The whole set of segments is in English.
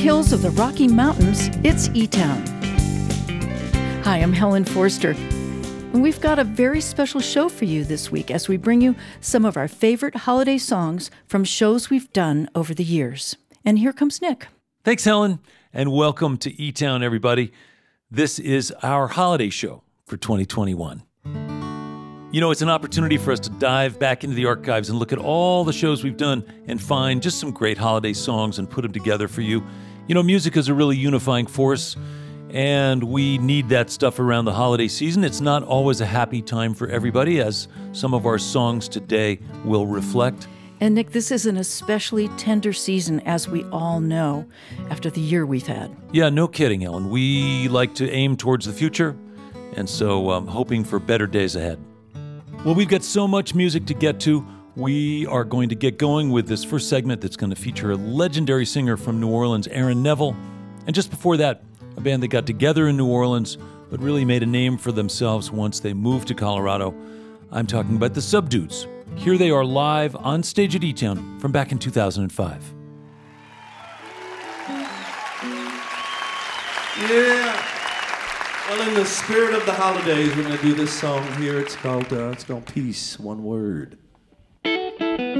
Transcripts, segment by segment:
foothills of the Rocky Mountains, it's E Town. Hi, I'm Helen Forster. And we've got a very special show for you this week as we bring you some of our favorite holiday songs from shows we've done over the years. And here comes Nick. Thanks, Helen, and welcome to E Town, everybody. This is our holiday show for 2021. You know, it's an opportunity for us to dive back into the archives and look at all the shows we've done and find just some great holiday songs and put them together for you. You know, music is a really unifying force, and we need that stuff around the holiday season. It's not always a happy time for everybody, as some of our songs today will reflect. And Nick, this is an especially tender season, as we all know, after the year we've had. Yeah, no kidding, Helen. We like to aim towards the future, and so I'm um, hoping for better days ahead. Well, we've got so much music to get to. We are going to get going with this first segment that's going to feature a legendary singer from New Orleans, Aaron Neville. And just before that, a band that got together in New Orleans but really made a name for themselves once they moved to Colorado. I'm talking about the Subdudes. Here they are live on stage at E Town from back in 2005. Yeah. Well, in the spirit of the holidays, we're going to do this song here. It's called, uh, it's called Peace, one word thank you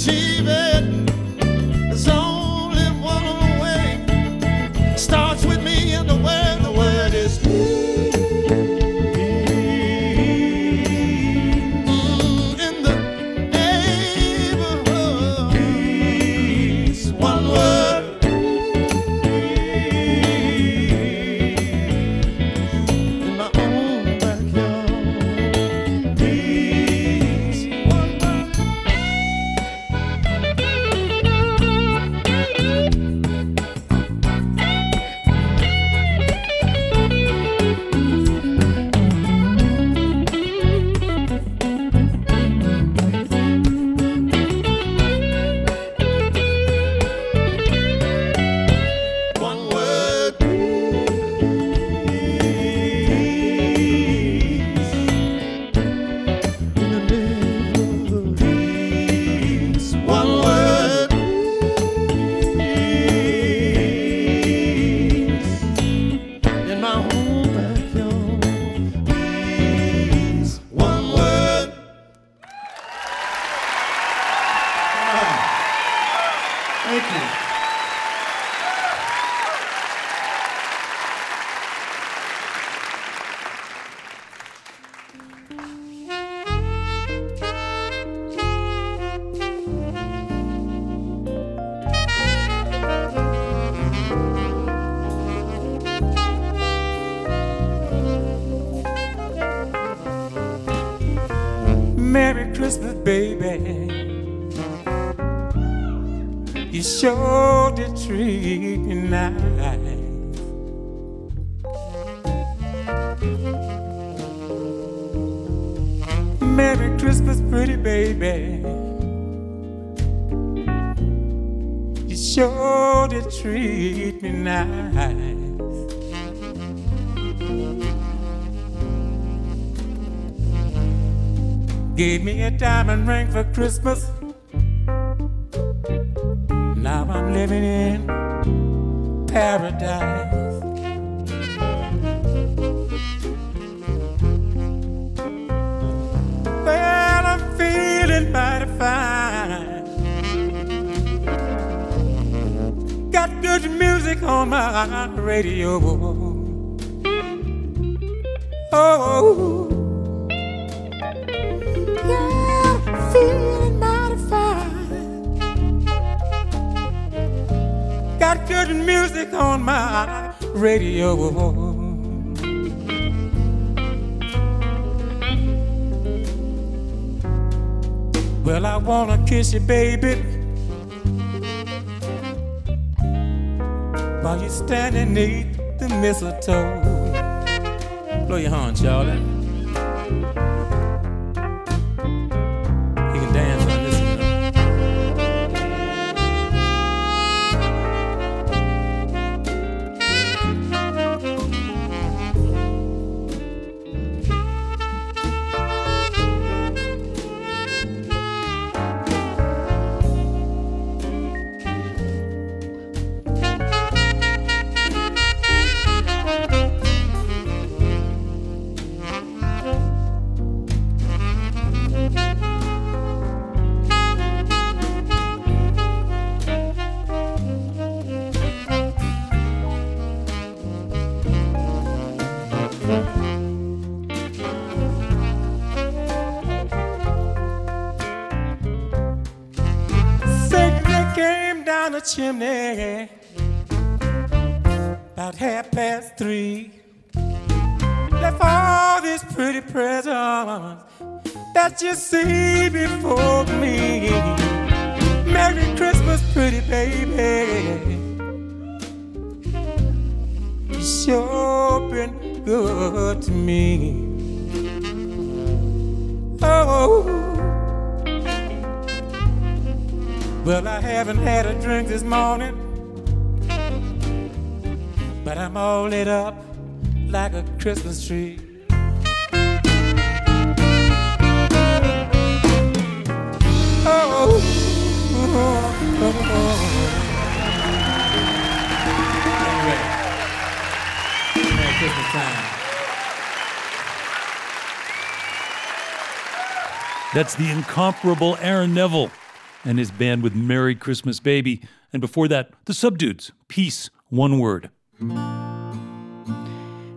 achieve it. Merry Christmas, pretty baby. You sure did treat me nice. Gave me a diamond ring for Christmas. Now I'm living in paradise. Good music on my radio. Oh. Yeah, feeling mighty fine. Got good music on my radio. Well, I wanna kiss you, baby. While you're standing neath the mistletoe. Blow your horn, Charlie. Chimney about half past three. Left all these pretty presents that you see before me. Merry Christmas, pretty baby. You sure been good to me. Oh. Well, I haven't had a drink this morning, but I'm all lit up like a Christmas tree. Oh, oh, oh, oh. Anyway, Merry Christmas time. That's the incomparable Aaron Neville and his band with Merry Christmas Baby. And before that, the Subdudes, Peace, One Word.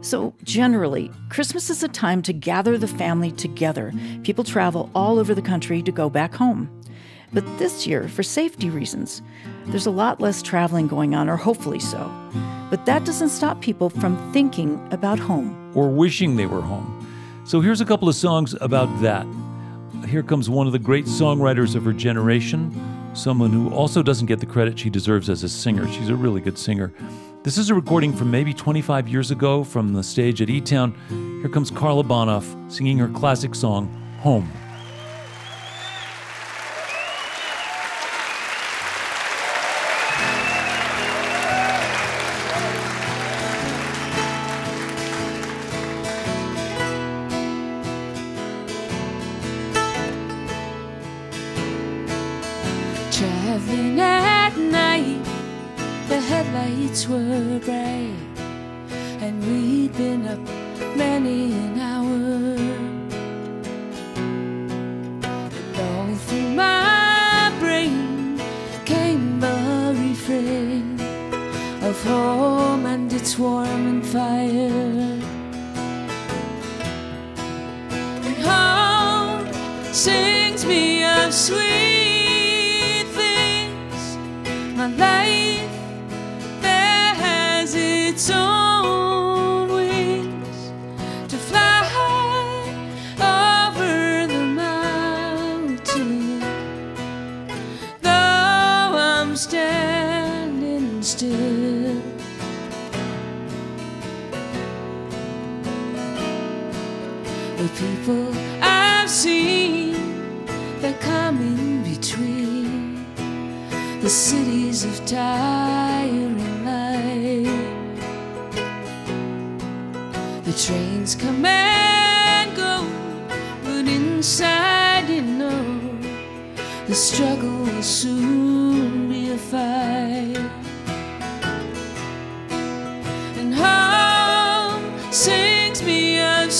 So, generally, Christmas is a time to gather the family together. People travel all over the country to go back home. But this year, for safety reasons, there's a lot less traveling going on, or hopefully so. But that doesn't stop people from thinking about home. or wishing they were home. So here's a couple of songs about that. Here comes one of the great songwriters of her generation, someone who also doesn't get the credit she deserves as a singer. She's a really good singer. This is a recording from maybe 25 years ago from the stage at E Town. Here comes Carla Bonoff singing her classic song, Home.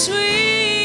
Sweet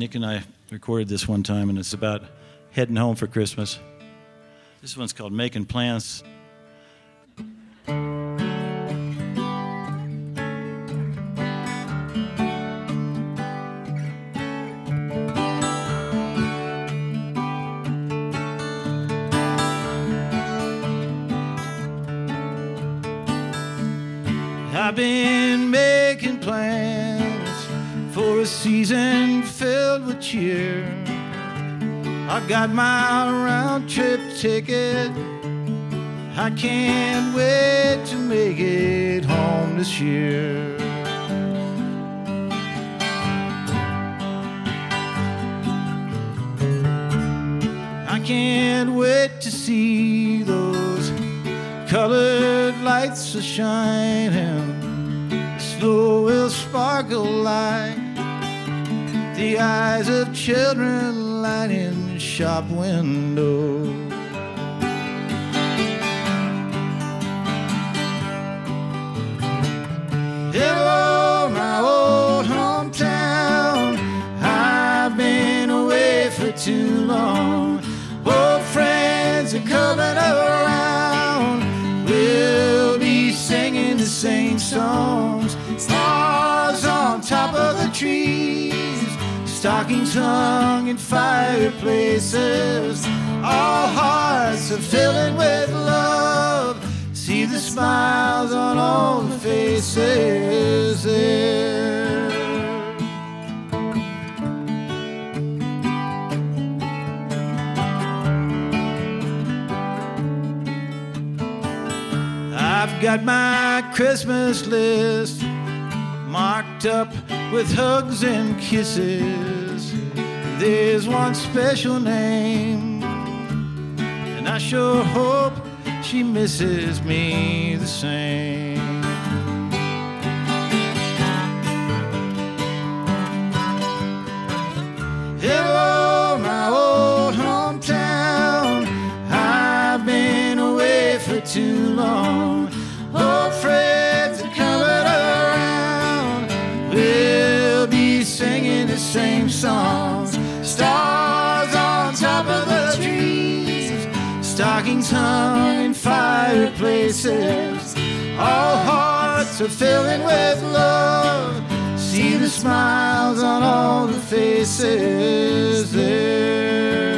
Nick and I recorded this one time, and it's about heading home for Christmas. This one's called Making Plans. Cheer. I got my round trip ticket. I can't wait to make it home this year. I can't wait to see those colored lights are shining. Snow will sparkle like the eyes of children lighting shop windows. stockings hung in fireplaces. All hearts are filling with love. See the smiles on all the faces. I've got my Christmas list marked up with hugs and kisses. There's one special name, and I sure hope she misses me the same. Hello, my old hometown. I've been away for too long. Old friends are coming around. We'll be singing the same songs. Hung in fireplaces. All hearts are filling with love. See the smiles on all the faces there.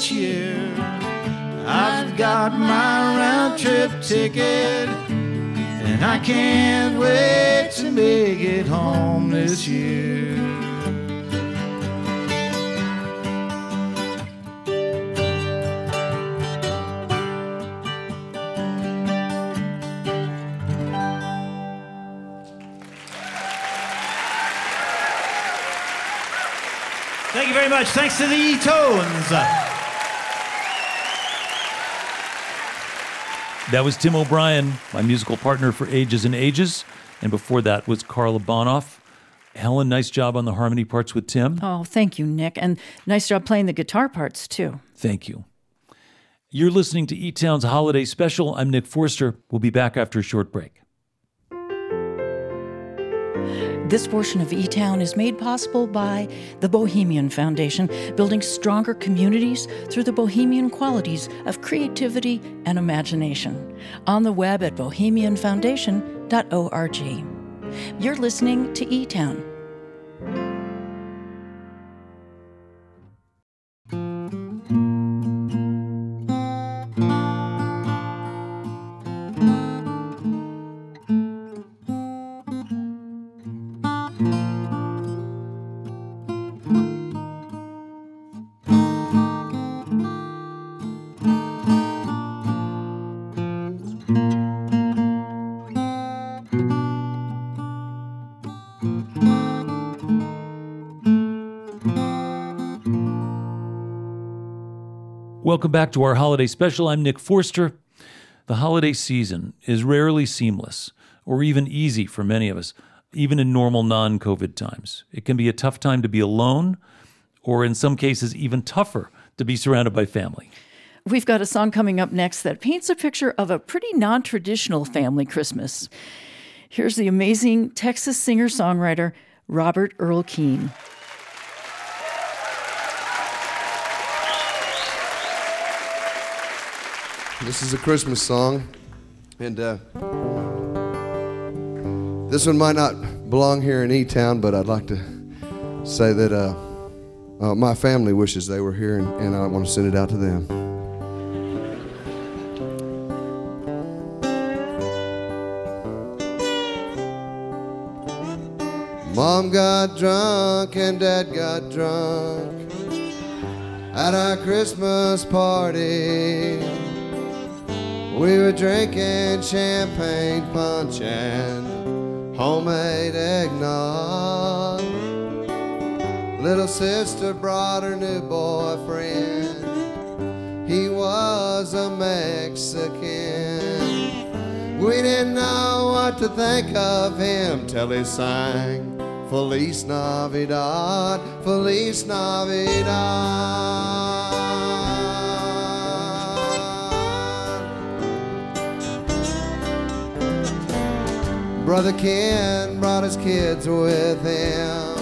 Cheer. I've got my round trip ticket, and I can't wait to make it home this year. Thank you very much. Thanks to the E-Tones. That was Tim O'Brien, my musical partner for ages and ages. And before that was Carla Bonoff. Helen, nice job on the harmony parts with Tim. Oh, thank you, Nick. And nice job playing the guitar parts, too. Thank you. You're listening to E Town's Holiday Special. I'm Nick Forster. We'll be back after a short break. This portion of E Town is made possible by the Bohemian Foundation, building stronger communities through the bohemian qualities of creativity and imagination. On the web at bohemianfoundation.org. You're listening to E Town. Welcome back to our holiday special. I'm Nick Forster. The holiday season is rarely seamless or even easy for many of us, even in normal non COVID times. It can be a tough time to be alone, or in some cases, even tougher to be surrounded by family. We've got a song coming up next that paints a picture of a pretty non traditional family Christmas. Here's the amazing Texas singer songwriter Robert Earl Keen. This is a Christmas song, and uh, this one might not belong here in E Town, but I'd like to say that uh, uh, my family wishes they were here, and, and I want to send it out to them. Mom got drunk and Dad got drunk at our Christmas party. We were drinking champagne punch and homemade eggnog. Little sister brought her new boyfriend. He was a Mexican. We didn't know what to think of him till he sang Feliz Navidad, Feliz Navidad. Brother Ken brought his kids with him.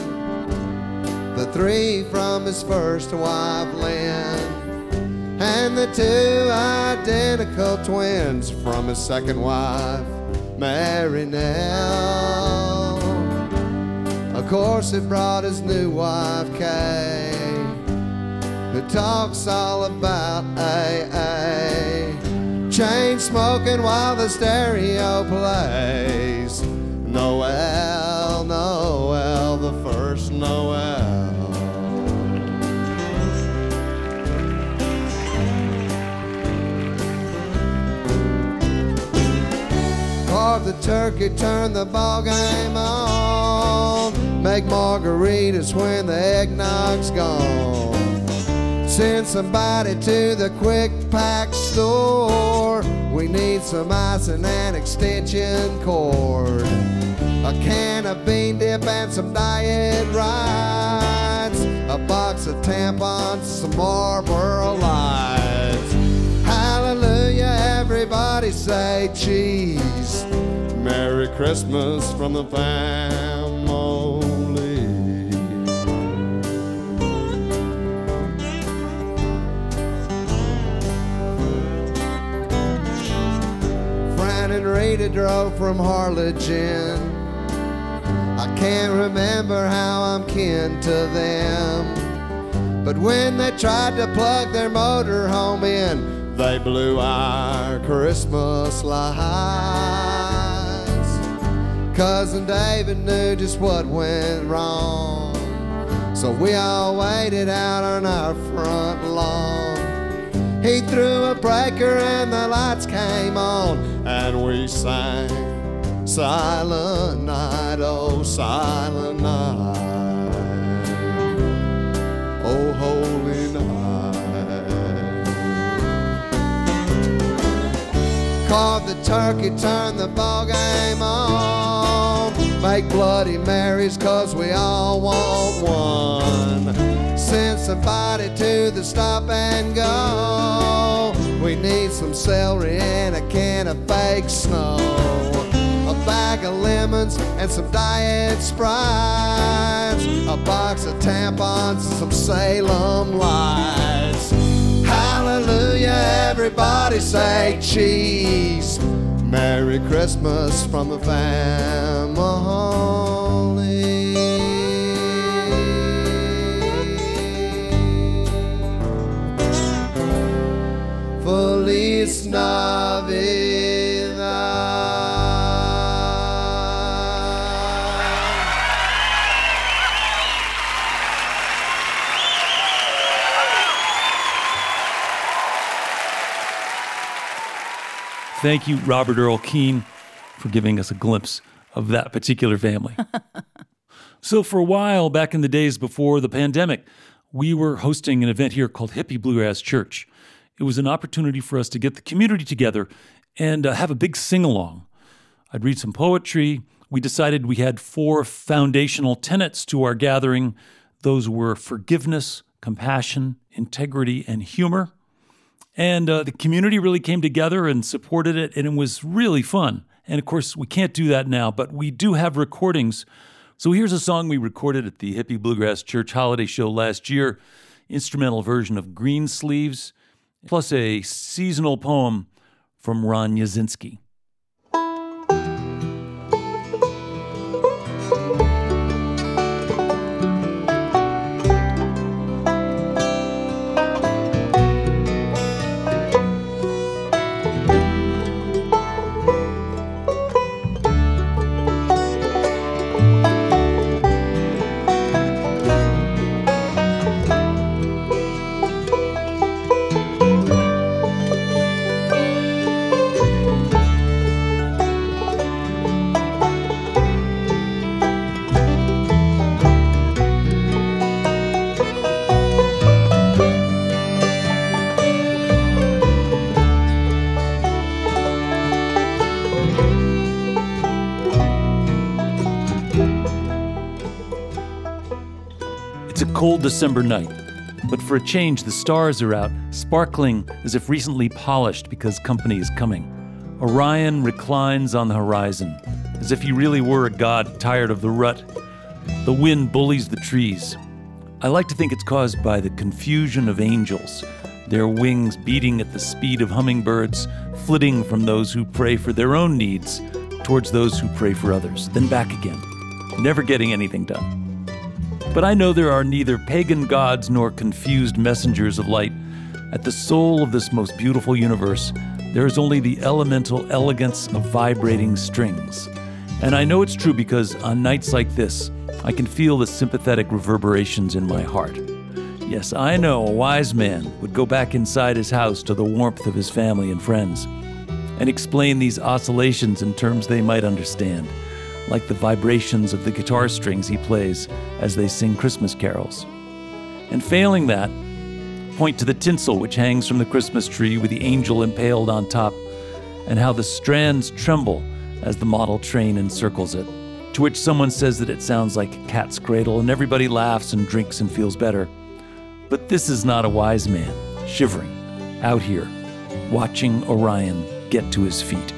The three from his first wife, Lynn, and the two identical twins from his second wife, Mary Nell. Of course, he brought his new wife, Kay, who talks all about AA. Chain smoking while the stereo plays. Noel, Noel, the first Noel. Carve the turkey, turn the ball game on. Make margaritas when the eggnog's gone. Send somebody to the quick pack store. We need some ice and an extension cord. A can of bean dip and some diet Rites. A box of tampons, some Marlboro lights. Hallelujah, everybody say cheese. Merry Christmas from the family. Rita drove from Harlingen. I can't remember how I'm kin to them. But when they tried to plug their motor home in, they blew our Christmas lights. Cousin David knew just what went wrong. So we all waited out on our front lawn. He threw a breaker and the lights came on, and we sang Silent Night, oh Silent Night, oh Holy Night. Carve the turkey, turn the ball game on, make Bloody Marys, cause we all want one. Send somebody to the stop and go. We need some celery and a can of fake snow. A bag of lemons and some diet sprites. A box of tampons and some Salem lights. Hallelujah, everybody say cheese. Merry Christmas from the family. Thank you, Robert Earl Keen, for giving us a glimpse of that particular family. so, for a while back in the days before the pandemic, we were hosting an event here called Hippie Bluegrass Church. It was an opportunity for us to get the community together and uh, have a big sing along. I'd read some poetry. We decided we had four foundational tenets to our gathering. Those were forgiveness, compassion, integrity, and humor. And uh, the community really came together and supported it, and it was really fun. And of course, we can't do that now, but we do have recordings. So here's a song we recorded at the Hippie Bluegrass Church holiday show last year instrumental version of Green Sleeves, plus a seasonal poem from Ron Yazinski. December night, but for a change, the stars are out, sparkling as if recently polished because company is coming. Orion reclines on the horizon. as if he really were a god tired of the rut. The wind bullies the trees. I like to think it's caused by the confusion of angels, their wings beating at the speed of hummingbirds, flitting from those who pray for their own needs towards those who pray for others, then back again, never getting anything done. But I know there are neither pagan gods nor confused messengers of light. At the soul of this most beautiful universe, there is only the elemental elegance of vibrating strings. And I know it's true because on nights like this, I can feel the sympathetic reverberations in my heart. Yes, I know a wise man would go back inside his house to the warmth of his family and friends and explain these oscillations in terms they might understand, like the vibrations of the guitar strings he plays as they sing Christmas carols. And failing that, point to the tinsel which hangs from the Christmas tree with the angel impaled on top, and how the strands tremble as the model train encircles it. To which someone says that it sounds like a cat's cradle, and everybody laughs and drinks and feels better. But this is not a wise man, shivering, out here, watching Orion get to his feet.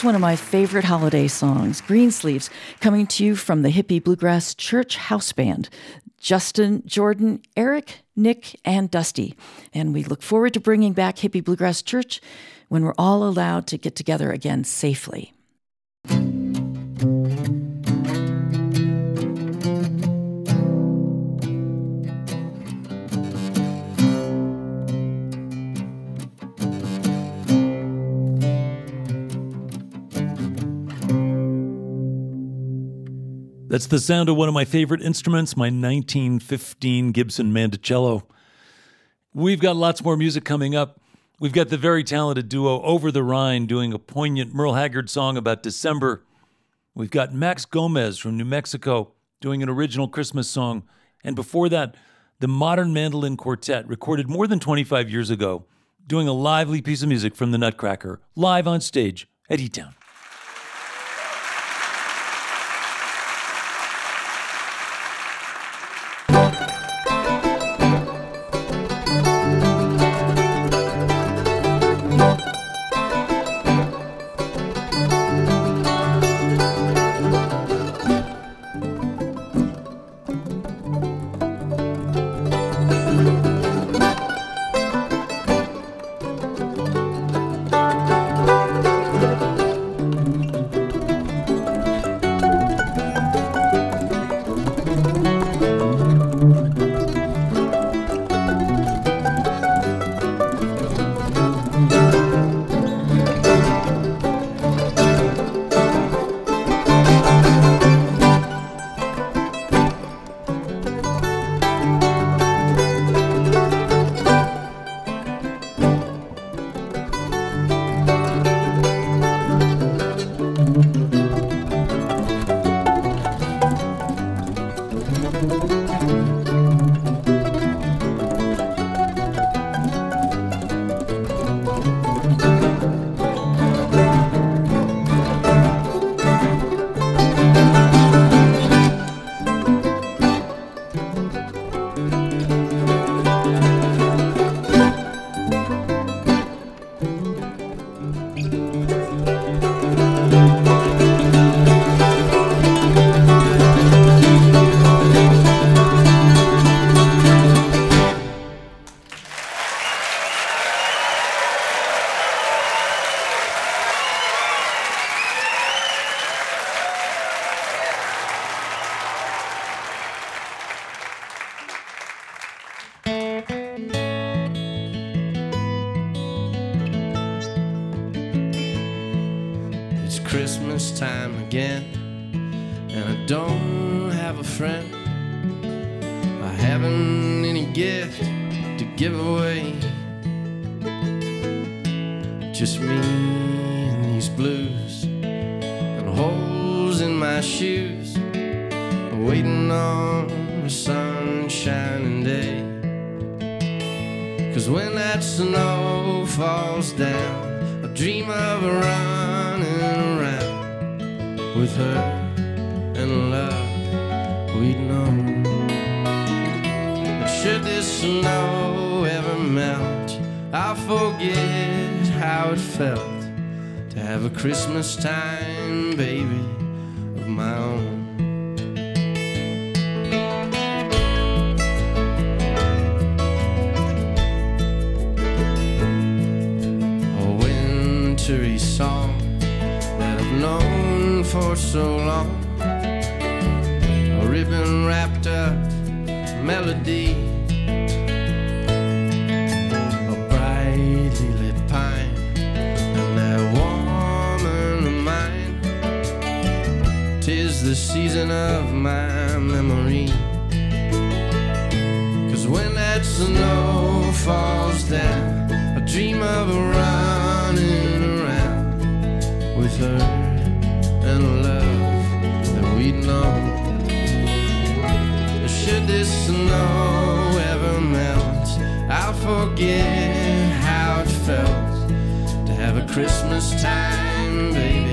That's one of my favorite holiday songs, Greensleeves, coming to you from the Hippie Bluegrass Church House Band. Justin, Jordan, Eric, Nick, and Dusty. And we look forward to bringing back Hippie Bluegrass Church when we're all allowed to get together again safely. That's the sound of one of my favorite instruments, my 1915 Gibson Mandocello. We've got lots more music coming up. We've got the very talented duo Over the Rhine doing a poignant Merle Haggard song about December. We've got Max Gomez from New Mexico doing an original Christmas song. And before that, the Modern Mandolin Quartet, recorded more than 25 years ago, doing a lively piece of music from the Nutcracker, live on stage at E Town. Just me and these blues and holes in my shoes, waiting on a sunshining day. Cause when that snow falls down, I dream of running around with her and love we'd known. And should this snow ever melt, I'll forget how it felt to have a Christmas time baby of my own. a wintry song that I've known for so long. A ribbon wrapped up melody. The season of my memory. Cause when that snow falls down, I dream of running around with her and a love that we'd known. Should this snow ever melt, I'll forget how it felt to have a Christmas time, baby,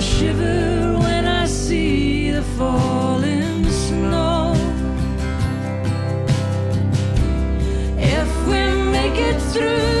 shiver when I see the falling snow. If we make it through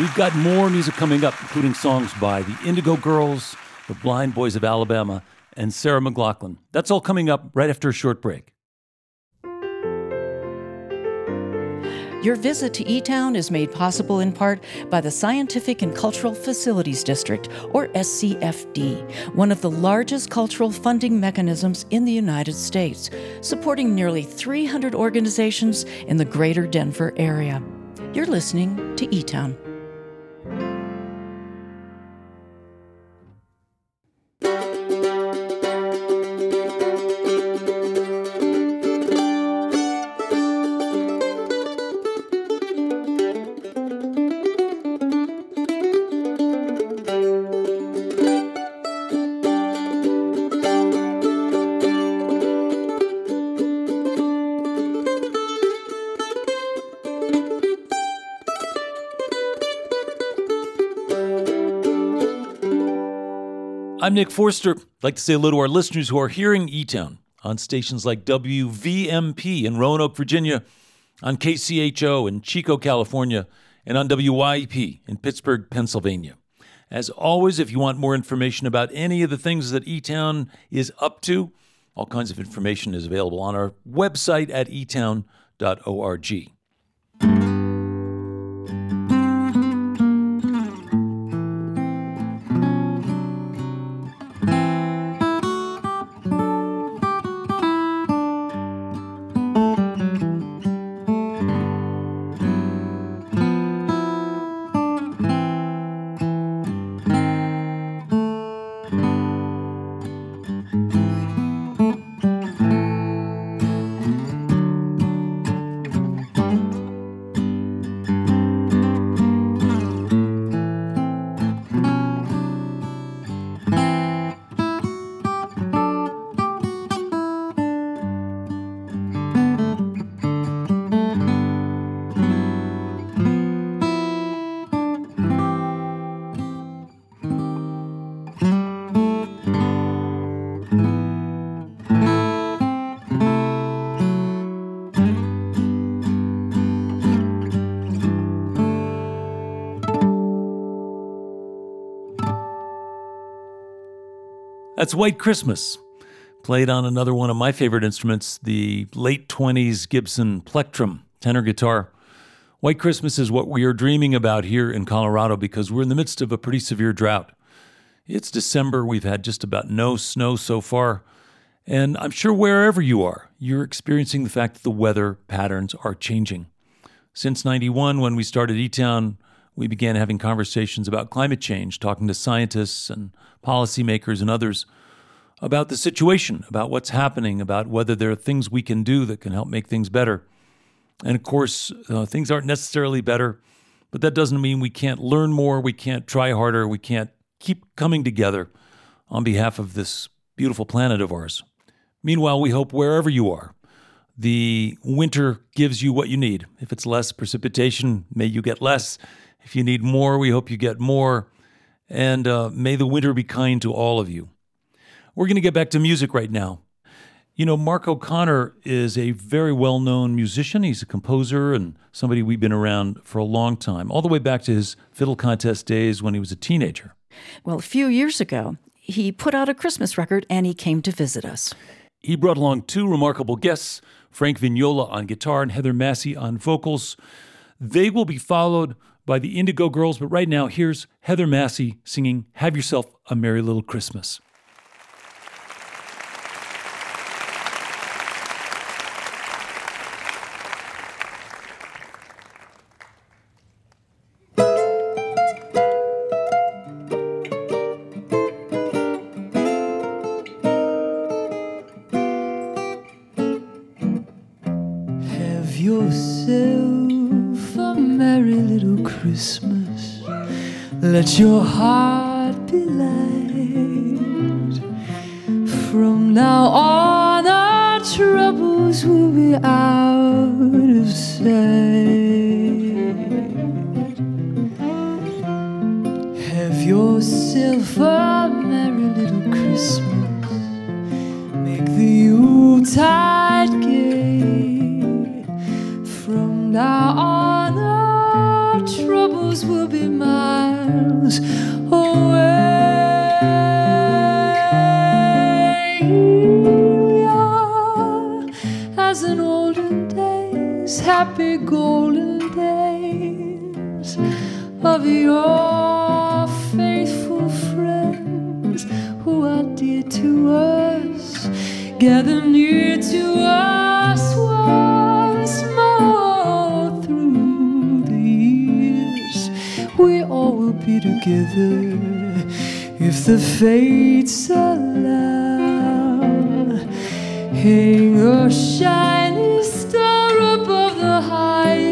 we've got more music coming up, including songs by the Indigo Girls, the Blind Boys of Alabama, and Sarah McLachlan. That's all coming up right after a short break. Your visit to E Town is made possible in part by the Scientific and Cultural Facilities District, or SCFD, one of the largest cultural funding mechanisms in the United States, supporting nearly 300 organizations in the greater Denver area. You're listening to E I'm Nick Forster. I'd like to say hello to our listeners who are hearing E Town on stations like WVMP in Roanoke, Virginia, on KCHO in Chico, California, and on WYEP in Pittsburgh, Pennsylvania. As always, if you want more information about any of the things that E Town is up to, all kinds of information is available on our website at etown.org. That's White Christmas, played on another one of my favorite instruments, the late 20s Gibson plectrum tenor guitar. White Christmas is what we are dreaming about here in Colorado because we're in the midst of a pretty severe drought. It's December, we've had just about no snow so far, and I'm sure wherever you are, you're experiencing the fact that the weather patterns are changing. Since 91, when we started E Town, we began having conversations about climate change, talking to scientists and policymakers and others about the situation, about what's happening, about whether there are things we can do that can help make things better. And of course, uh, things aren't necessarily better, but that doesn't mean we can't learn more, we can't try harder, we can't keep coming together on behalf of this beautiful planet of ours. Meanwhile, we hope wherever you are, the winter gives you what you need. If it's less precipitation, may you get less. If you need more, we hope you get more. And uh, may the winter be kind to all of you. We're going to get back to music right now. You know, Mark O'Connor is a very well known musician. He's a composer and somebody we've been around for a long time, all the way back to his fiddle contest days when he was a teenager. Well, a few years ago, he put out a Christmas record and he came to visit us. He brought along two remarkable guests Frank Vignola on guitar and Heather Masse on vocals. They will be followed by the Indigo Girls, but right now, here's Heather Masse singing Have Yourself a Merry Little Christmas. Your heart be light. From now on, our troubles will be out of sight. gather near to us once more through the years. We all will be together if the fates allow. Hang a shiny star above the highest.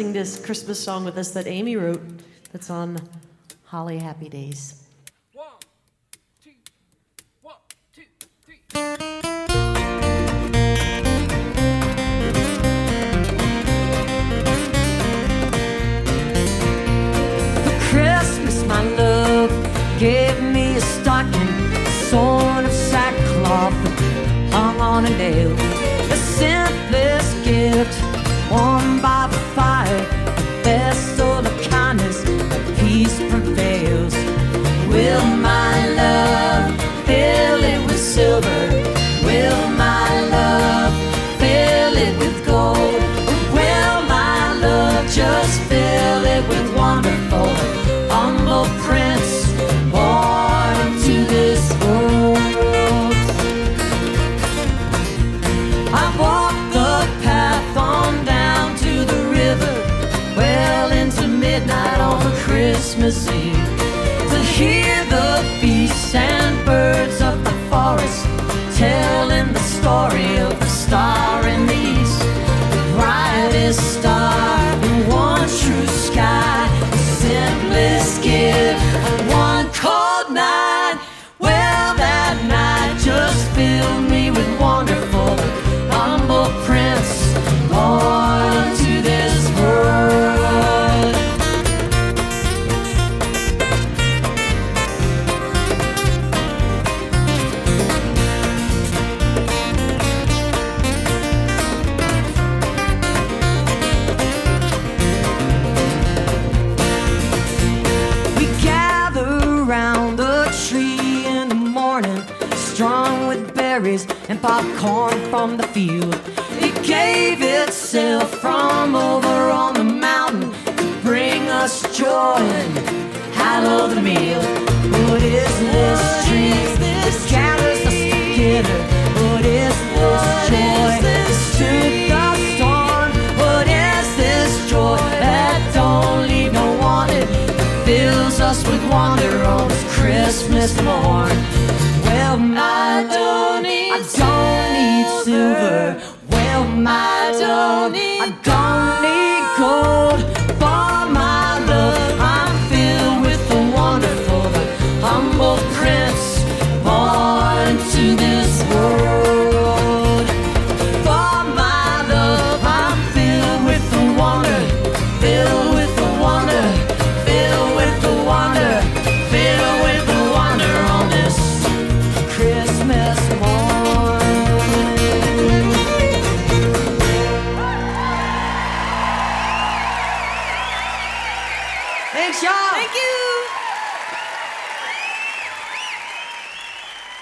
sing this Christmas song with us that Amy wrote that's on Holly Happy Days. One, two, one, two, three. my love gave me a stocking, sort of sackcloth hung on a nail. Popcorn from the field. It gave itself from over on the mountain to bring us joy and hallow the meal. What is this tree that gathers us together? What is this joy that stood the storm? What is this joy that no? That fills us with wonder on this Christmas morn. Well, my don't Well, my don't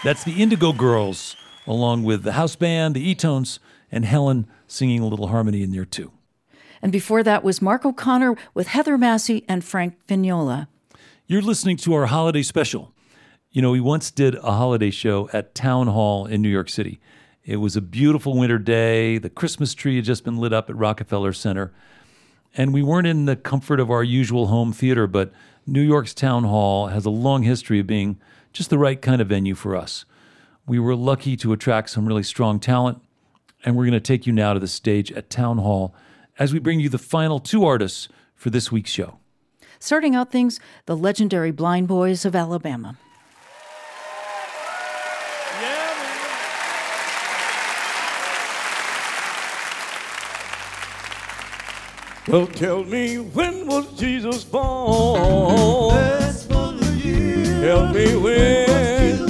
That's the Indigo Girls, along with the house band, the E-Tones, and Helen singing a little harmony in there too. And before that was Mark O'Connor with Heather Masse and Frank Vignola. You're listening to our holiday special. You know, we once did a holiday show at Town Hall in New York City. It was a beautiful winter day. The Christmas tree had just been lit up at Rockefeller Center. And we weren't in the comfort of our usual home theater, but New York's Town Hall has a long history of being just the right kind of venue for us. We were lucky to attract some really strong talent, and we're going to take you now to the stage at Town Hall as we bring you the final two artists for this week's show. Starting out things, the legendary Blind Boys of Alabama. Well, tell me when was Jesus born? Last month of the Tell me when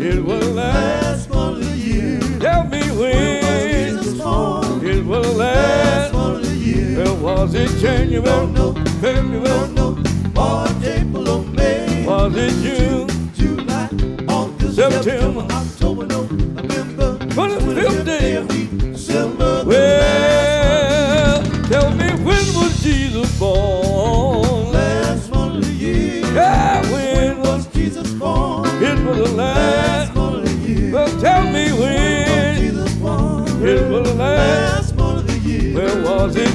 it was last of the year. Tell me when, it was last of the year. Well, was it January? No, February? No, no, March, April, or May? Was it June? July, August, September, October, November, 25th day of December. Well, tell me when was Jesus born? Last of the year. Yeah,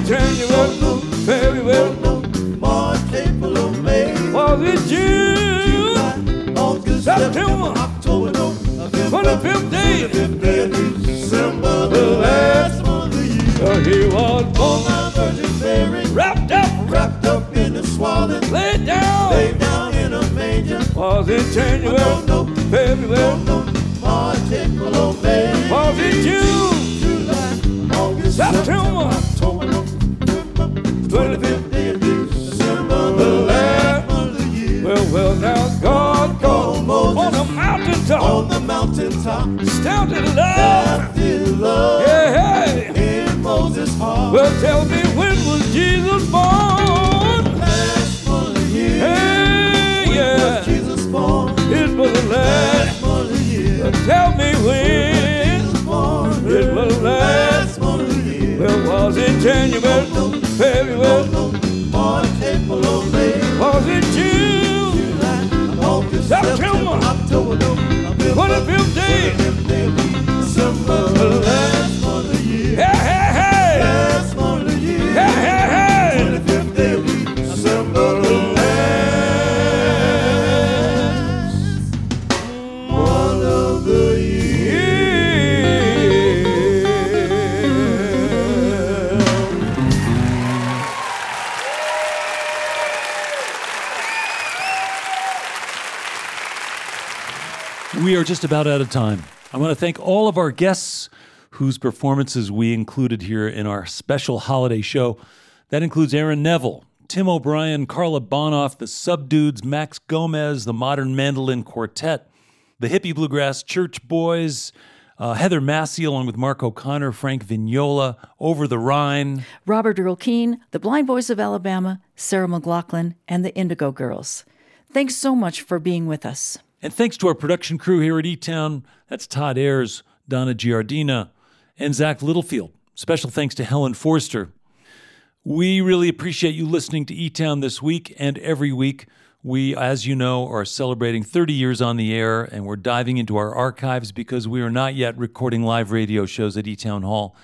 January? No, February? No, March, April, May? Was it June? July, August, September, October, November, 25th day, 25th day December, the last month of the year. He was born by Virgin Mary, wrapped up, wrapped up in a swaddling, laid down, laid down in a manger. Was it January? No, no, February? No, March, April, May? Was it June? July, August, September, October, mountaintop, on the love, sounded love, yeah, hey. in Moses' heart. Well, tell me when was Jesus born? Last month of the year. Hey, when yeah. was Jesus born? It was the last month of the year. Tell me when. Jesus born. It was the last month of the year. Well, was it January? No, no, February? No, March, April, or May? Was it June? July, August, September, October, November, 25th day, 25th day of December, the just about out of time. I want to thank all of our guests whose performances we included here in our special holiday show. That includes Aaron Neville, Tim O'Brien, Carla Bonoff, the Subdudes, Max Gomez, the Modern Mandolin Quartet, the Hippie Bluegrass Church Boys, uh, Heather Masse, along with Mark O'Connor, Frank Vignola, Over the Rhine. Robert Earl Keen, the Blind Boys of Alabama, Sarah McLachlan, and the Indigo Girls. Thanks so much for being with us. And thanks to our production crew here at E Town that's Todd Ayers, Donna Giardina, and Zach Littlefield. Special thanks to Helen Forster. We really appreciate you listening to E Town this week and every week. We, as you know, are celebrating 30 years on the air, and we're diving into our archives because we are not yet recording live radio shows at E Town Hall.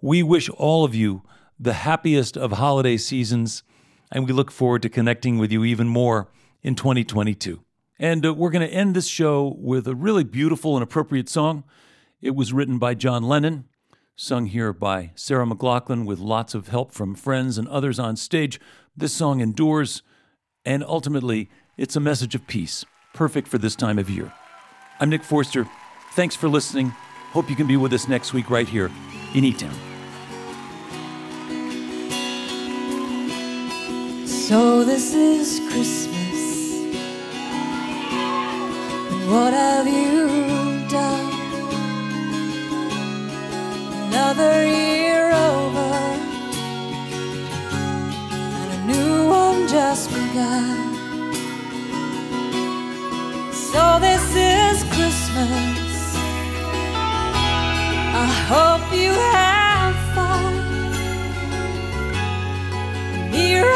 We wish all of you the happiest of holiday seasons, and we look forward to connecting with you even more in 2022. And uh, we're going to end this show with a really beautiful and appropriate song. It was written by John Lennon, sung here by Sarah McLachlan with lots of help from friends and others on stage. This song endures, and ultimately, it's a message of peace, perfect for this time of year. I'm Nick Forster. Thanks for listening. Hope you can be with us next week right here in E Town. So this is Christmas. What have you done? Another year over, and a new one just begun. So this is Christmas. I hope you have fun. The dear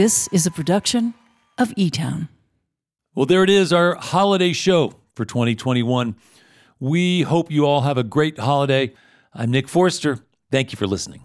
This is a production of E Town. Well, there it is, our holiday show. for 2021. We hope you all have a great holiday. I'm Nick Forster. Thank you for listening.